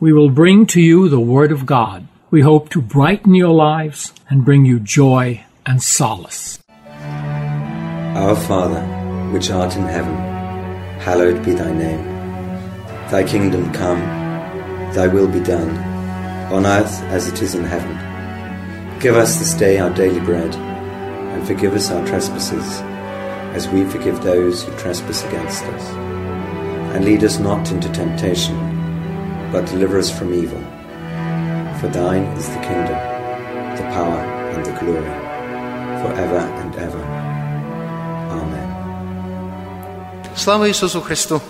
we will bring to you the Word of God. We hope to brighten your lives and bring you joy and solace. Our Father, which art in heaven, hallowed be thy name. Thy kingdom come, thy will be done, on earth as it is in heaven. Give us this day our daily bread, and forgive us our trespasses, as we forgive those who trespass against us. And lead us not into temptation, but deliver us from evil. For thine is the kingdom, the power, and the glory, forever and ever. Amen. Слава Ісусу Христу!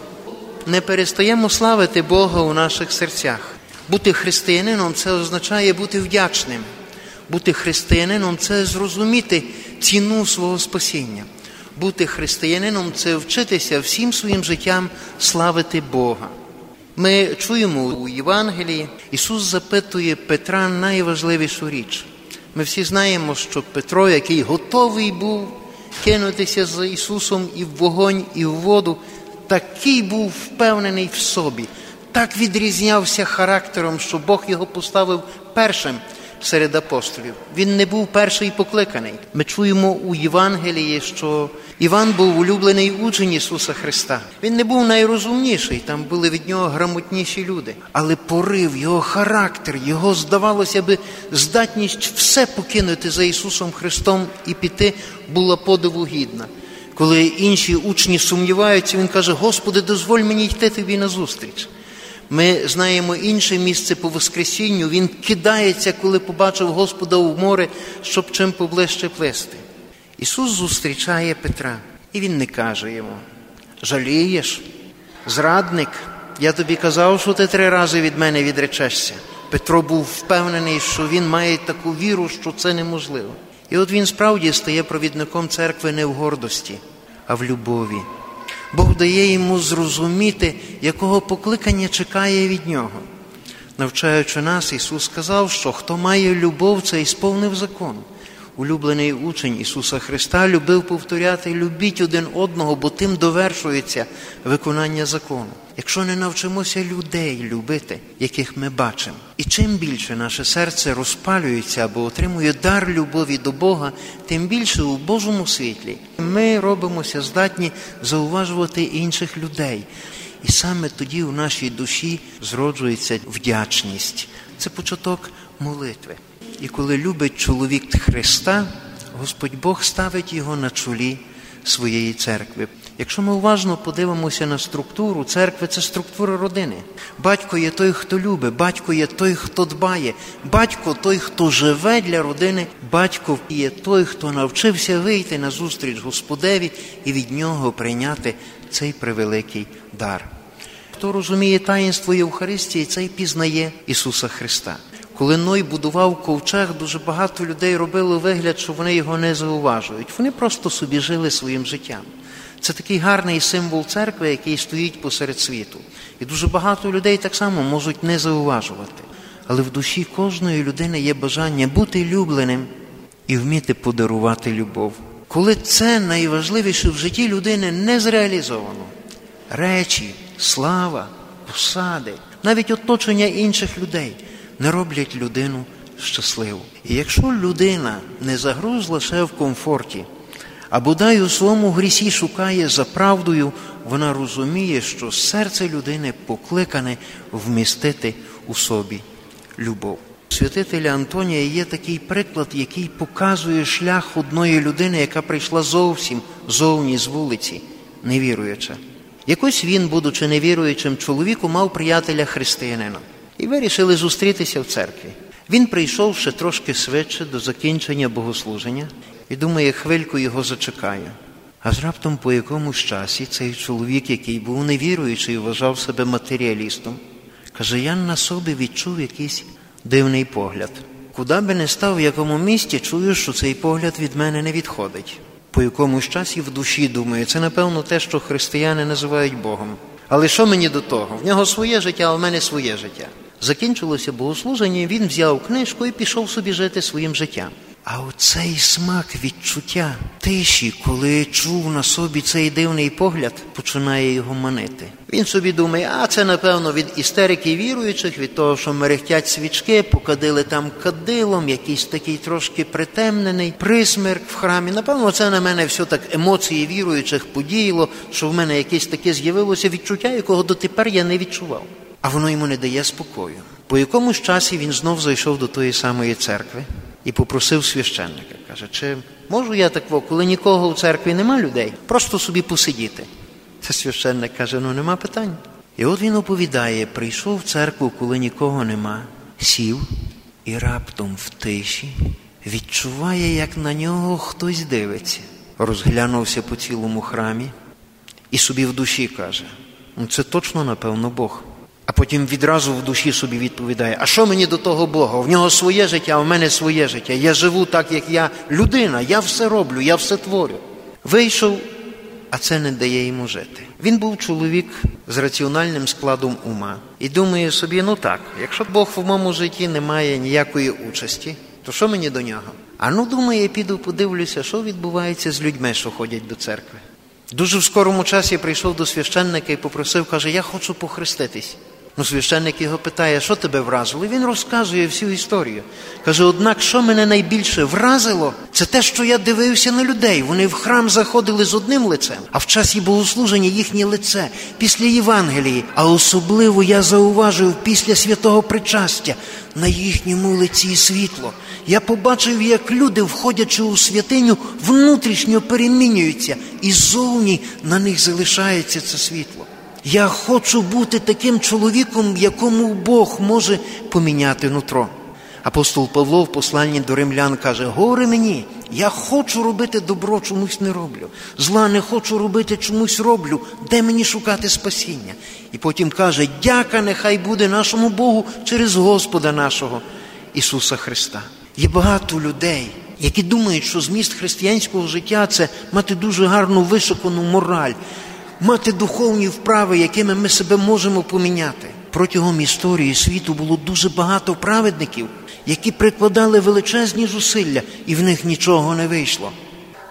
Не перестаємо славити Бога у наших серцях. Бути християнином це означає бути вдячним. Бути християнином це зрозуміти ціну свого спасіння. Бути християнином це вчитися всім своїм життям славити Бога. Ми чуємо у Євангелії, Ісус запитує Петра найважливішу річ. Ми всі знаємо, що Петро, який готовий був кинутися з Ісусом і в вогонь, і в воду, такий був впевнений в собі, так відрізнявся характером, що Бог його поставив першим серед апостолів. Він не був перший покликаний. Ми чуємо у Євангелії, що Іван був улюблений учень Ісуса Христа. Він не був найрозумніший, там були від нього грамотніші люди. Але порив, його характер, його, здавалося би, здатність все покинути за Ісусом Христом і піти була подиву гідна. Коли інші учні сумніваються, він каже: Господи, дозволь мені йти тобі назустріч. Ми знаємо інше місце по Воскресінню. Він кидається, коли побачив Господа у море, щоб чим поближче плисти. Ісус зустрічає Петра, і Він не каже йому: жалієш, зрадник, я тобі казав, що ти три рази від мене відречешся. Петро був впевнений, що він має таку віру, що це неможливо. І от він справді стає провідником церкви не в гордості, а в любові. Бог дає йому зрозуміти, якого покликання чекає від нього. Навчаючи нас, Ісус сказав, що хто має любов, це сповнив закон. Улюблений учень Ісуса Христа любив повторяти любіть один одного, бо тим довершується виконання закону. Якщо не навчимося людей любити, яких ми бачимо, і чим більше наше серце розпалюється або отримує дар любові до Бога, тим більше у Божому світлі ми робимося здатні зауважувати інших людей. І саме тоді у нашій душі зроджується вдячність. Це початок молитви. І коли любить чоловік Христа, Господь Бог ставить його на чолі своєї церкви. Якщо ми уважно подивимося на структуру церкви, це структура родини. Батько є той, хто любить, батько є той, хто дбає, батько той, хто живе для родини, батько є той, хто навчився вийти на зустріч Господеві і від нього прийняти цей превеликий дар. Хто розуміє таїнство Євхаристії, цей пізнає Ісуса Христа. Коли Ной будував ковчег, дуже багато людей робили вигляд, що вони його не зауважують. Вони просто собі жили своїм життям. Це такий гарний символ церкви, який стоїть посеред світу. І дуже багато людей так само можуть не зауважувати. Але в душі кожної людини є бажання бути любленим і вміти подарувати любов. Коли це найважливіше в житті людини не зреалізовано, речі, слава, посади, навіть оточення інших людей не роблять людину щасливу. І якщо людина не загрузла ще в комфорті, а бодай у своєму грісі шукає за правдою, вона розуміє, що серце людини покликане вмістити у собі любов. Святителя Антонія є такий приклад, який показує шлях одної людини, яка прийшла зовсім зовні з вулиці, невіруюча. Якось він, будучи невіруючим чоловіком, мав приятеля християнина і вирішили зустрітися в церкві. Він прийшов ще трошки швидше до закінчення богослуження і думає, хвильку його зачекаю. Аж раптом по якомусь часі цей чоловік, який був невіруючий, вважав себе матеріалістом, Каже, я на собі відчув якийсь дивний погляд. Куди би не став, в якому місті, чую, що цей погляд від мене не відходить. По якомусь часі в душі думаю, це напевно те, що християни називають Богом. Але що мені до того? В нього своє життя, а в мене своє життя. Закінчилося богослуження, він взяв книжку і пішов собі жити своїм життям. А оцей смак відчуття тиші, коли чув на собі цей дивний погляд, починає його манити. Він собі думає, а це напевно від істерики віруючих, від того, що мерехтять свічки, покадили там кадилом, якийсь такий трошки притемнений присмерк в храмі. Напевно, це на мене все так емоції віруючих подіяло, що в мене якесь таке з'явилося відчуття, якого дотепер я не відчував. А воно йому не дає спокою. По якомусь часі він знов зайшов до тої самої церкви і попросив священника. Каже, чи можу я так, коли нікого в церкві нема людей, просто собі посидіти. Це священник каже, ну нема питань. І от він оповідає, прийшов в церкву, коли нікого нема, сів і раптом в тиші відчуває, як на нього хтось дивиться. Розглянувся по цілому храмі і собі в душі каже: ну це точно, напевно, Бог. А потім відразу в душі собі відповідає: а що мені до того Бога? В нього своє життя, а в мене своє життя. Я живу так, як я людина, я все роблю, я все творю. Вийшов, а це не дає йому жити. Він був чоловік з раціональним складом ума і думає собі: ну так, якщо Бог в моєму житті не має ніякої участі, то що мені до нього? А ну думає, піду подивлюся, що відбувається з людьми, що ходять до церкви. Дуже в скорому часі прийшов до священника і попросив, каже, я хочу похреститись. Ну, священник його питає, що тебе вразило? І він розказує всю історію. Каже, однак, що мене найбільше вразило, це те, що я дивився на людей. Вони в храм заходили з одним лицем, а в часі богослуження їхнє лице після Євангелії. А особливо я зауважив після святого причастя на їхньому лиці світло. Я побачив, як люди, входячи у святиню, внутрішньо перемінюються, і ззовні на них залишається це світло. Я хочу бути таким чоловіком, якому Бог може поміняти нутро. Апостол Павло в посланні до римлян каже: Горе мені, я хочу робити добро, чомусь не роблю. Зла не хочу робити, чомусь роблю, де мені шукати спасіння. І потім каже: Дяка нехай буде нашому Богу через Господа нашого Ісуса Христа. Є багато людей, які думають, що зміст християнського життя це мати дуже гарну вишукану мораль мати духовні вправи, якими ми себе можемо поміняти. Протягом історії світу було дуже багато праведників, які прикладали величезні зусилля, і в них нічого не вийшло.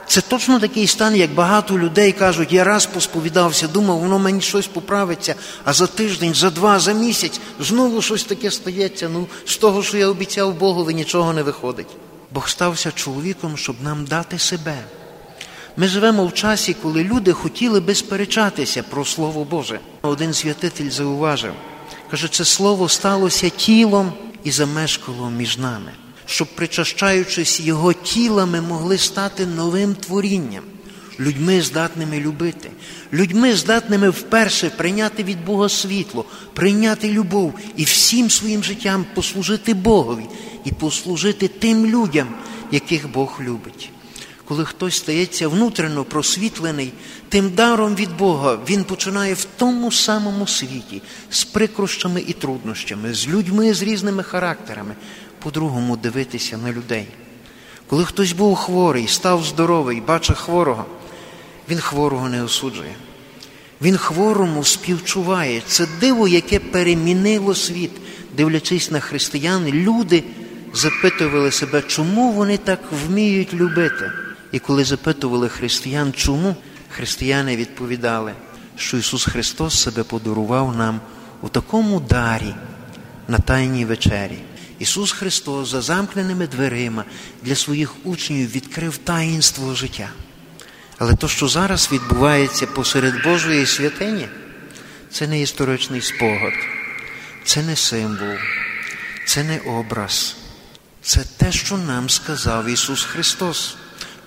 Це точно такий стан, як багато людей кажуть, я раз посповідався, думав, воно мені щось поправиться, а за тиждень, за два, за місяць знову щось таке стається. Ну, з того, що я обіцяв Богові, нічого не виходить. Бог стався чоловіком, щоб нам дати себе. Ми живемо в часі, коли люди хотіли би сперечатися про Слово Боже. Один святитель зауважив, каже, це слово сталося тілом і замешкало між нами, щоб, причащаючись його тілами, могли стати новим творінням, людьми здатними любити, людьми здатними вперше прийняти від Бога світло, прийняти любов і всім своїм життям послужити Богові і послужити тим людям, яких Бог любить коли хтось стається внутрішньо просвітлений, тим даром від Бога він починає в тому самому світі з прикрощами і труднощами, з людьми з різними характерами, по-другому дивитися на людей. Коли хтось був хворий, став здоровий, бачить хворого, він хворого не осуджує. Він хворому співчуває. Це диво, яке перемінило світ, дивлячись на християн, люди запитували себе, чому вони так вміють любити. І коли запитували християн, чому, християни відповідали, що Ісус Христос себе подарував нам у такому дарі на Тайній вечері. Ісус Христос за замкненими дверима для своїх учнів відкрив таїнство життя. Але то, що зараз відбувається посеред Божої святині, це не історичний спогад, це не символ, це не образ, це те, що нам сказав Ісус Христос.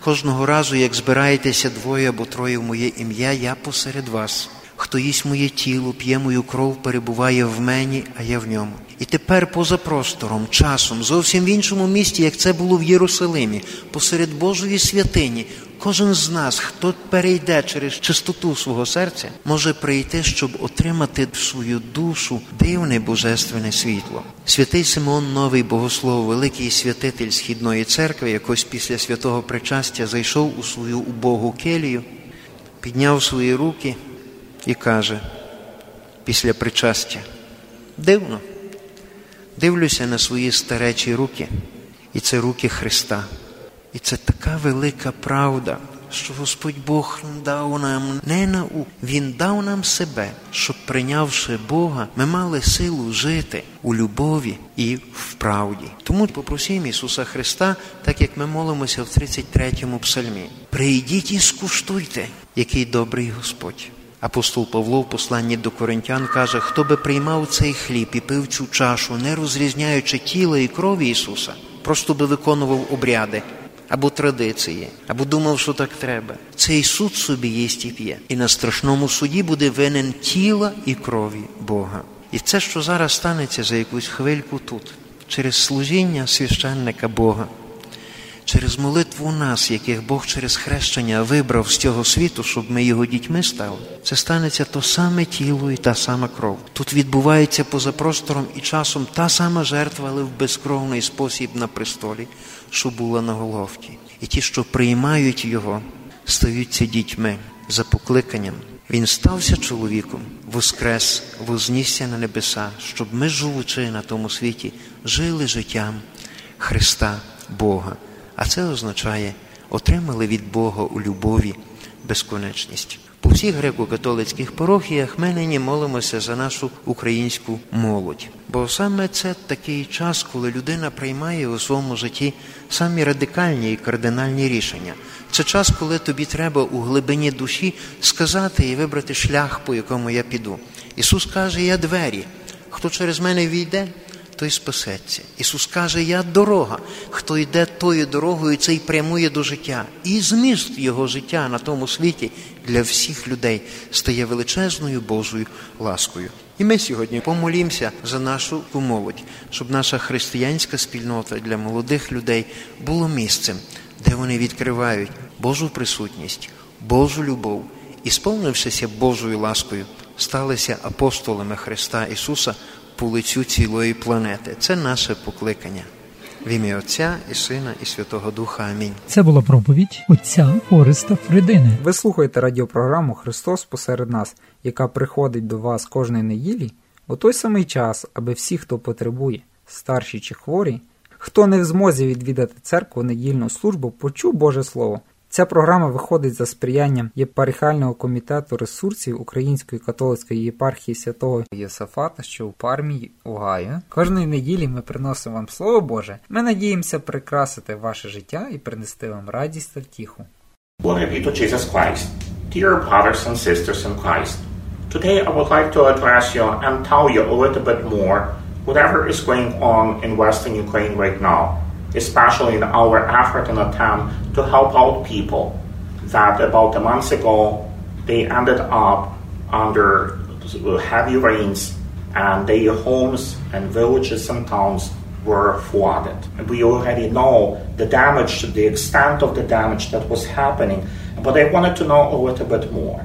Кожного разу, як збираєтеся двоє або троє в моє ім'я, я посеред вас. Хто їсть моє тіло, п'є мою кров, перебуває в мені, а я в ньому. І тепер поза простором, часом, зовсім в іншому місті, як це було в Єрусалимі, посеред Божої святині, кожен з нас, хто перейде через чистоту свого серця, може прийти, щоб отримати в свою душу дивне божественне світло. Святий Симон, новий богослов, великий святитель східної церкви, якось після святого причастя зайшов у свою убогу келію, підняв свої руки і каже після причастя: дивно. Дивлюся на свої старечі руки, і це руки Христа. І це така велика правда, що Господь Бог дав нам не науку, Він дав нам себе, щоб, прийнявши Бога, ми мали силу жити у любові і в правді. Тому попросимо Ісуса Христа, так як ми молимося в 33-му псальмі. Прийдіть і скуштуйте, який добрий Господь. Апостол Павло в посланні до коринтян каже, хто би приймав цей хліб і пив цю чашу, не розрізняючи тіла і крові Ісуса, просто би виконував обряди або традиції, або думав, що так треба. Цей суд собі єсть і п'є. І на страшному суді буде винен тіла і крові Бога. І це, що зараз станеться за якусь хвильку тут, через служіння священника Бога через молитву нас, яких Бог через хрещення вибрав з цього світу, щоб ми його дітьми стали, це станеться то саме тіло і та сама кров. Тут відбувається поза простором і часом та сама жертва, але в безкровний спосіб на престолі, що була на Голгофті. І ті, що приймають його, стаються дітьми за покликанням. Він стався чоловіком, воскрес, вознісся на небеса, щоб ми, живучи на тому світі, жили життям Христа Бога. А це означає, отримали від Бога у любові безконечність. По всіх греко-католицьких парохіях ми нині молимося за нашу українську молодь. Бо саме це такий час, коли людина приймає у своєму житті самі радикальні і кардинальні рішення. Це час, коли тобі треба у глибині душі сказати і вибрати шлях, по якому я піду. Ісус каже: Я двері. Хто через мене війде, той спасеться. Ісус каже, я дорога. Хто йде тою дорогою, цей прямує до життя. І зміст його життя на тому світі для всіх людей стає величезною Божою ласкою. І ми сьогодні помолімося за нашу молодь, щоб наша християнська спільнота для молодих людей було місцем, де вони відкривають Божу присутність, Божу любов і, сповнившися Божою ласкою, сталися апостолами Христа Ісуса по лицю цілої планети. Це наше покликання. В ім'я Отця і Сина, і Святого Духа. Амінь. Це була проповідь Отця Ореста Фридини. Ви слухаєте радіопрограму Христос посеред нас, яка приходить до вас кожної неділі у той самий час, аби всі, хто потребує, старші чи хворі, хто не в змозі відвідати церкву недільну службу, почув Боже Слово. Ця програма виходить за сприянням єпархіального комітету ресурсів Української католицької єпархії святого Єсафата, що у пармії Огайо. Кожної неділі ми приносимо вам Слово Боже. Ми надіємося прикрасити ваше життя і принести вам радість та втіху. Glory to Jesus Christ. Dear brothers and sisters in Christ, today I would like to address you and tell you a little bit more whatever is going on in Western Ukraine right now. Especially in our and attempt to help out people that about a month ago they ended up under heavy rains and their homes and villages and towns were flooded. We already know the damage, the extent of the damage that was happening, but I wanted to know a little bit more.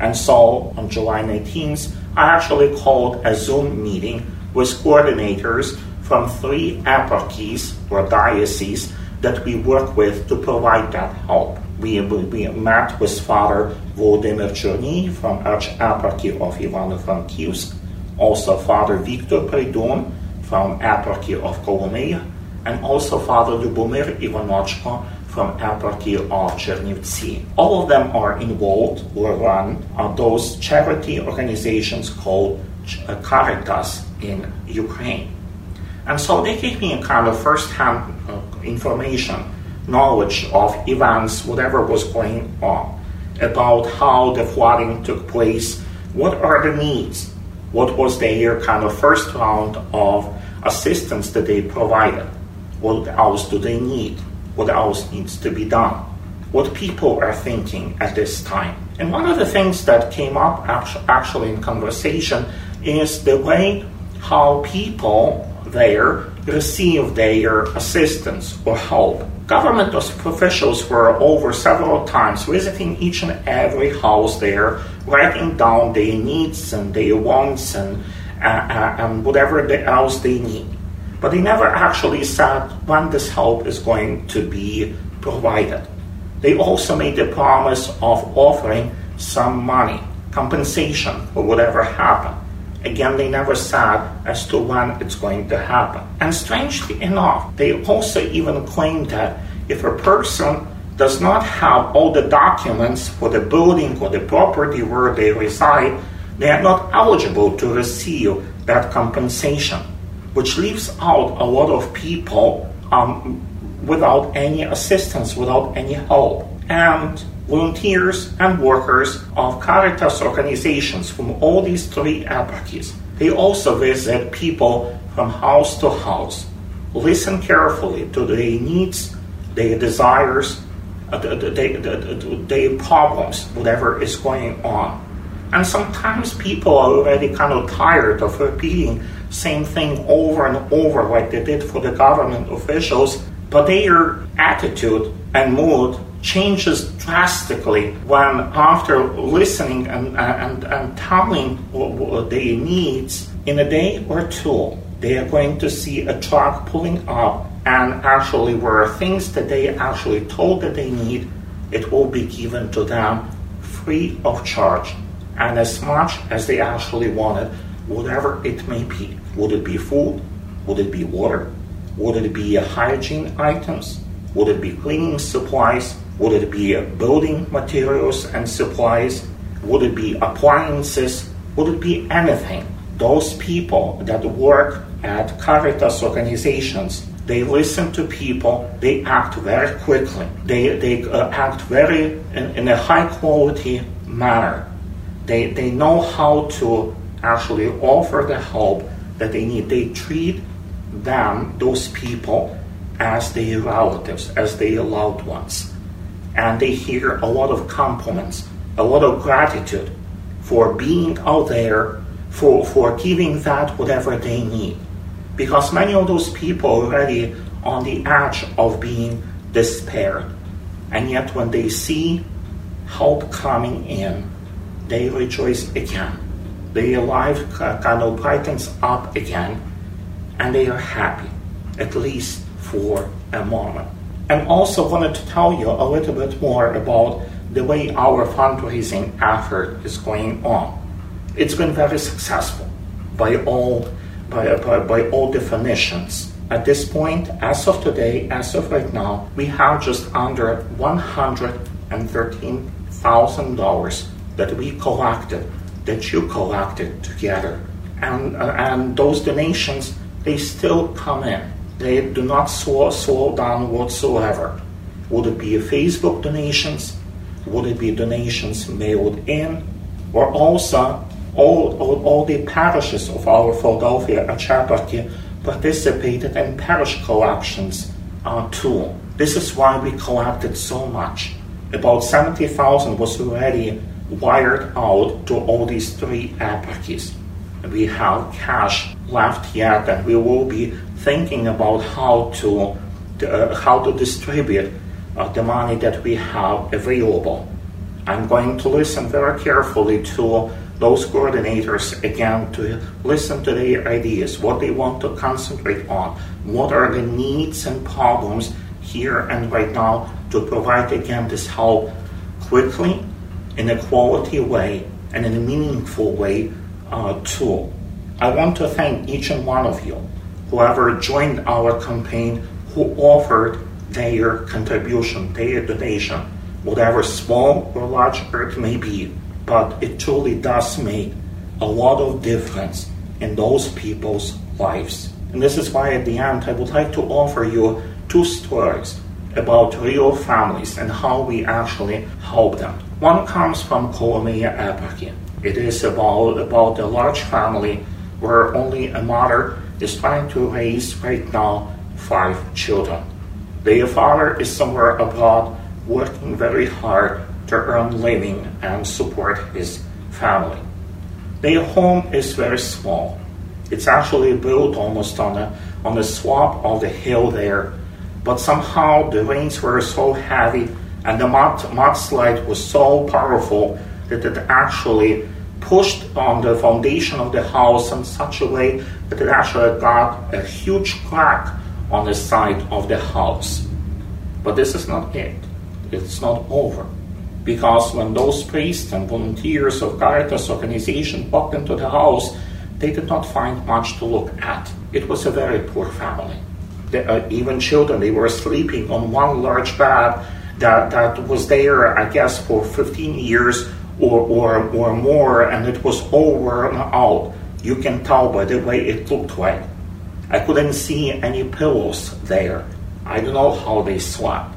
And so on July 19th, I actually called a Zoom meeting with coordinators from three eparchies or dioceses that we work with to provide that help. We, we met with Father Volodymyr Cherny from Archeparchy of Ivano-Frankivsk, also Father Viktor Predon from Eparchy of Kolomea, and also Father Lubomir Ivanochko from Eparchy of Chernivtsi. All of them are involved or run uh, those charity organizations called Caritas in Ukraine. And so they gave me a kind of first-hand uh, information, knowledge of events, whatever was going on, about how the flooding took place, what are the needs, what was their kind of first round of assistance that they provided, what else do they need, what else needs to be done, what people are thinking at this time. And one of the things that came up actually in conversation is the way how people there receive their assistance or help. Government officials were over several times visiting each and every house there, writing down their needs and their wants and, uh, uh, and whatever else they need. But they never actually said when this help is going to be provided. They also made the promise of offering some money, compensation for whatever happened. Again, they never said as to when it's going to happen. And strangely enough, they also even claimed that if a person does not have all the documents for the building or the property where they reside, they are not eligible to receive that compensation, which leaves out a lot of people um, without any assistance, without any help. And volunteers and workers of Caritas organizations from all these three eparchies. They also visit people from house to house, listen carefully to their needs, their desires, uh, their problems, whatever is going on. And sometimes people are already kind of tired of repeating same thing over and over like they did for the government officials, but their attitude and mood changes drastically when after listening and, and, and telling their needs in a day or two they are going to see a truck pulling up and actually where things that they actually told that they need it will be given to them free of charge. And as much as they actually wanted whatever it may be would it be food would it be water would it be hygiene items would it be cleaning supplies would it be building materials and supplies? Would it be appliances? Would it be anything? Those people that work at Caritas organizations, they listen to people, they act very quickly, they, they uh, act very in, in, a high quality manner. They, they know how to actually offer the help that they need. They treat them, those people, as their relatives, as their loved ones and they hear a lot of compliments, a lot of gratitude for being out there, for, for giving that whatever they need. Because many of those people are already on the edge of being despaired. And yet, when they see help coming in, they rejoice again. Their life kind of brightens up again, and they are happy, at least for a moment and also wanted to tell you a little bit more about the way our fundraising effort is going on. It's been very successful by all by, by, by all definitions. At this point, as of today, as of right now, we have just under $113,000 that we collected, that you collected together. And, uh, and those donations, they still come in they do not slow, slow down whatsoever. Would it be Facebook donations? Would it be donations mailed in? Or also, all, all, all the parishes of our Philadelphia Archieparchy participated in parish collections uh, too. This is why we collected so much. About 70,000 was already wired out to all these three eparchies. We have cash left yet, and we will be thinking about how to uh, how to distribute uh, the money that we have available. I'm going to listen very carefully to those coordinators again to listen to their ideas, what they want to concentrate on, what are the needs and problems here and right now to provide again this help quickly, in a quality way, and in a meaningful way uh, too. I want to thank each and one of you whoever joined our campaign who offered their contribution, their donation, whatever small or large it may be, but it truly does make a lot of difference in those people's lives. And this is why at the end I would like to offer you two stories about real families and how we actually help them. One comes from Kolomea Eparchy. It is about, about a large family where only a mother is trying to raise right now five children. Their father is somewhere abroad working very hard to earn living and support his family. Their home is very small. It's actually built almost on a on the slope of the hill there, but somehow the rains were so heavy and the mud, mudslide was so powerful that it actually pushed on the foundation of the house in such a way that it actually got a huge crack on the side of the house. But this is not it. It's not over. Because when those priests and volunteers of Caritas organization walked into the house, they did not find much to look at. It was a very poor family. Uh, even children, they were sleeping on one large bed that, that was there, I guess, for 15 years or, or, or more, and it was all worn out. You can tell by the way it looked like. I couldn't see any pillows there. I don't know how they slept.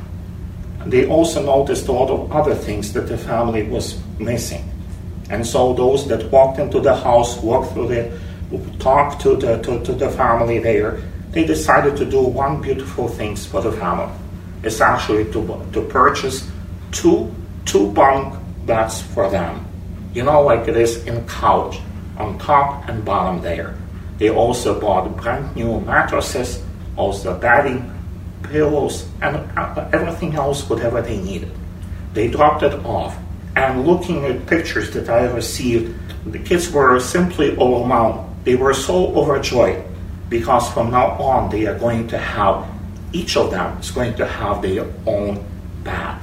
They also noticed a lot of other things that the family was missing. And so those that walked into the house, walked through the, talked to the, to, to the family there, they decided to do one beautiful thing for the family. It's actually to, to purchase two, two bunk beds for them. You know, like it is in couch, on top and bottom there. They also bought brand new mattresses, also bedding, pillows, and uh, everything else, whatever they needed. They dropped it off. And looking at pictures that I received, the kids were simply overwhelmed. They were so overjoyed because from now on they are going to have, each of them is going to have their own bed.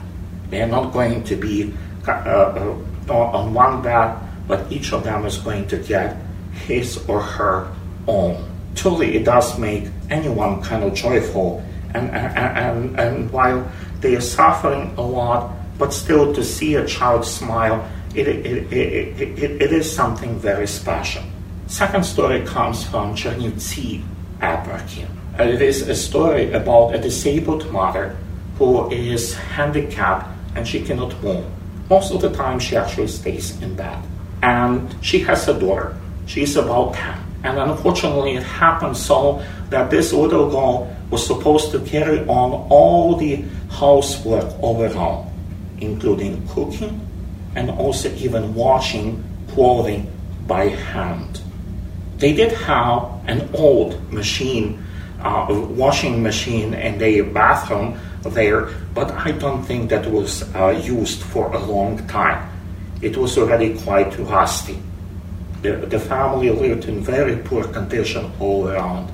They are not going to be uh, uh, on one bed, but each of them is going to get his or her own. Truly, it does make anyone kind of joyful and, and, and while they are suffering a lot, but still to see a child smile, it, it, it, it, it is something very special. Second story comes from Chernivtsi eparchy. It is a story about a disabled mother who is handicapped and she cannot move. Most of the time, she actually stays in bed. And she has a daughter. She's about 10. And unfortunately, it happened so that this little girl was supposed to carry on all the housework overall, including cooking and also even washing clothing by hand. They did have an old machine, uh, washing machine in their bathroom there, but I don't think that was uh, used for a long time. It was already quite rusty. The, the family lived in very poor condition all around.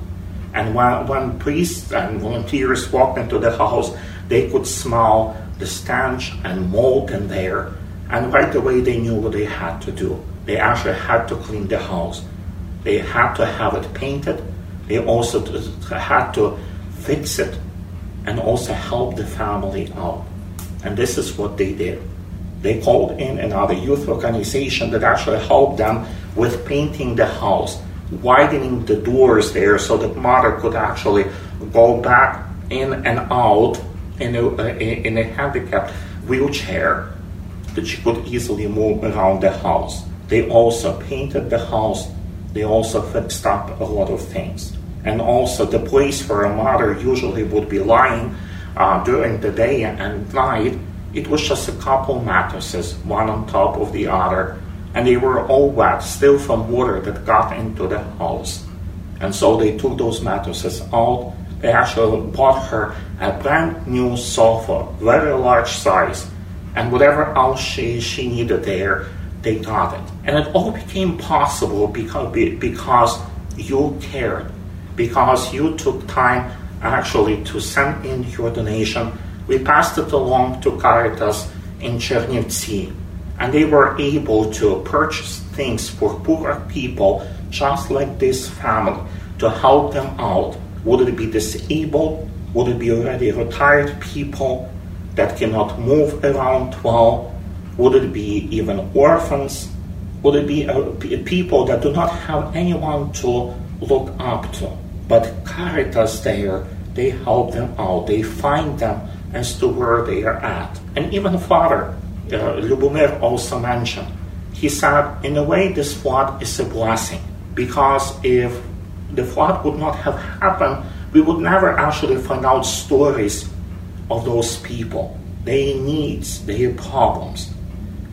And when, when priests and volunteers walked into the house, they could smell the stench and mold in there. And right away, they knew what they had to do. They actually had to clean the house. They had to have it painted. They also had to fix it and also help the family out. And this is what they did. They called in another youth organization that actually helped them with painting the house widening the doors there so that mother could actually go back in and out in a, in a handicapped wheelchair that she could easily move around the house. They also painted the house. They also fixed up a lot of things. And also the place where a mother usually would be lying uh, during the day and night, it was just a couple mattresses, one on top of the other, and they were all wet, still from water that got into the house. And so they took those mattresses out. They actually bought her a brand new sofa, very large size, and whatever else she, she needed there, they got it. And it all became possible because, because you cared, because you took time actually to send in your donation. We passed it along to Caritas in Chernivtsi and they were able to purchase things for poor people just like this family to help them out. Would it be disabled? Would it be already retired people that cannot move around well? Would it be even orphans? Would it be uh, people that do not have anyone to look up to? But Caritas there, they help them out. They find them as to where they are at. And even Father uh, Lubomir also mentioned. He said, in a way, this flood is a blessing because if the flood would not have happened, we would never actually find out stories of those people, their needs, their problems.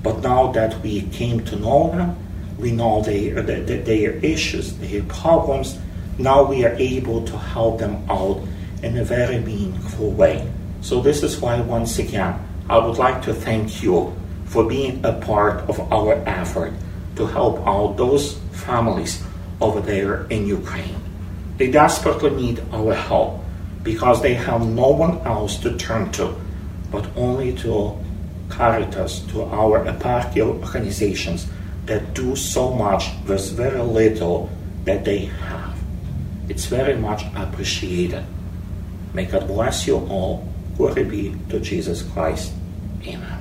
But now that we came to know them, we know their, their, their issues, their problems. Now we are able to help them out in a very meaningful way. So this is why once again I would like to thank you for being a part of our effort to help out those families over there in Ukraine. They desperately need our help because they have no one else to turn to but only to Caritas, to our eparchial organizations that do so much with very little that they have. It's very much appreciated. May God bless you all. Glory be to Jesus Christ. Amen.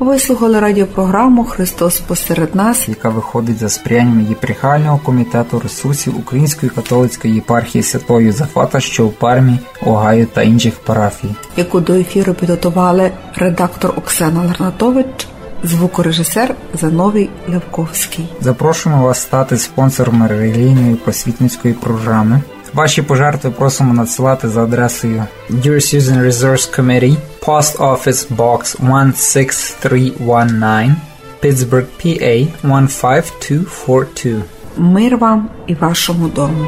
Ви слухали радіопрограму Христос посеред нас, яка виходить за сприянням єпархіального комітету ресурсів Української католицької єпархії Святого Юзефата, що у Пармі, Огайо та інших парафій. яку до ефіру підготували редактор Оксана Ларнатович, звукорежисер Зановій Лявковський. Запрошуємо вас стати спонсором релігійної просвітницької програми. Ваші пожертви просимо надсилати за адресою Dear Susan Resource Committee, Post Office Box 16319, Pittsburgh, PA 15242. Мир вам і вашому дому.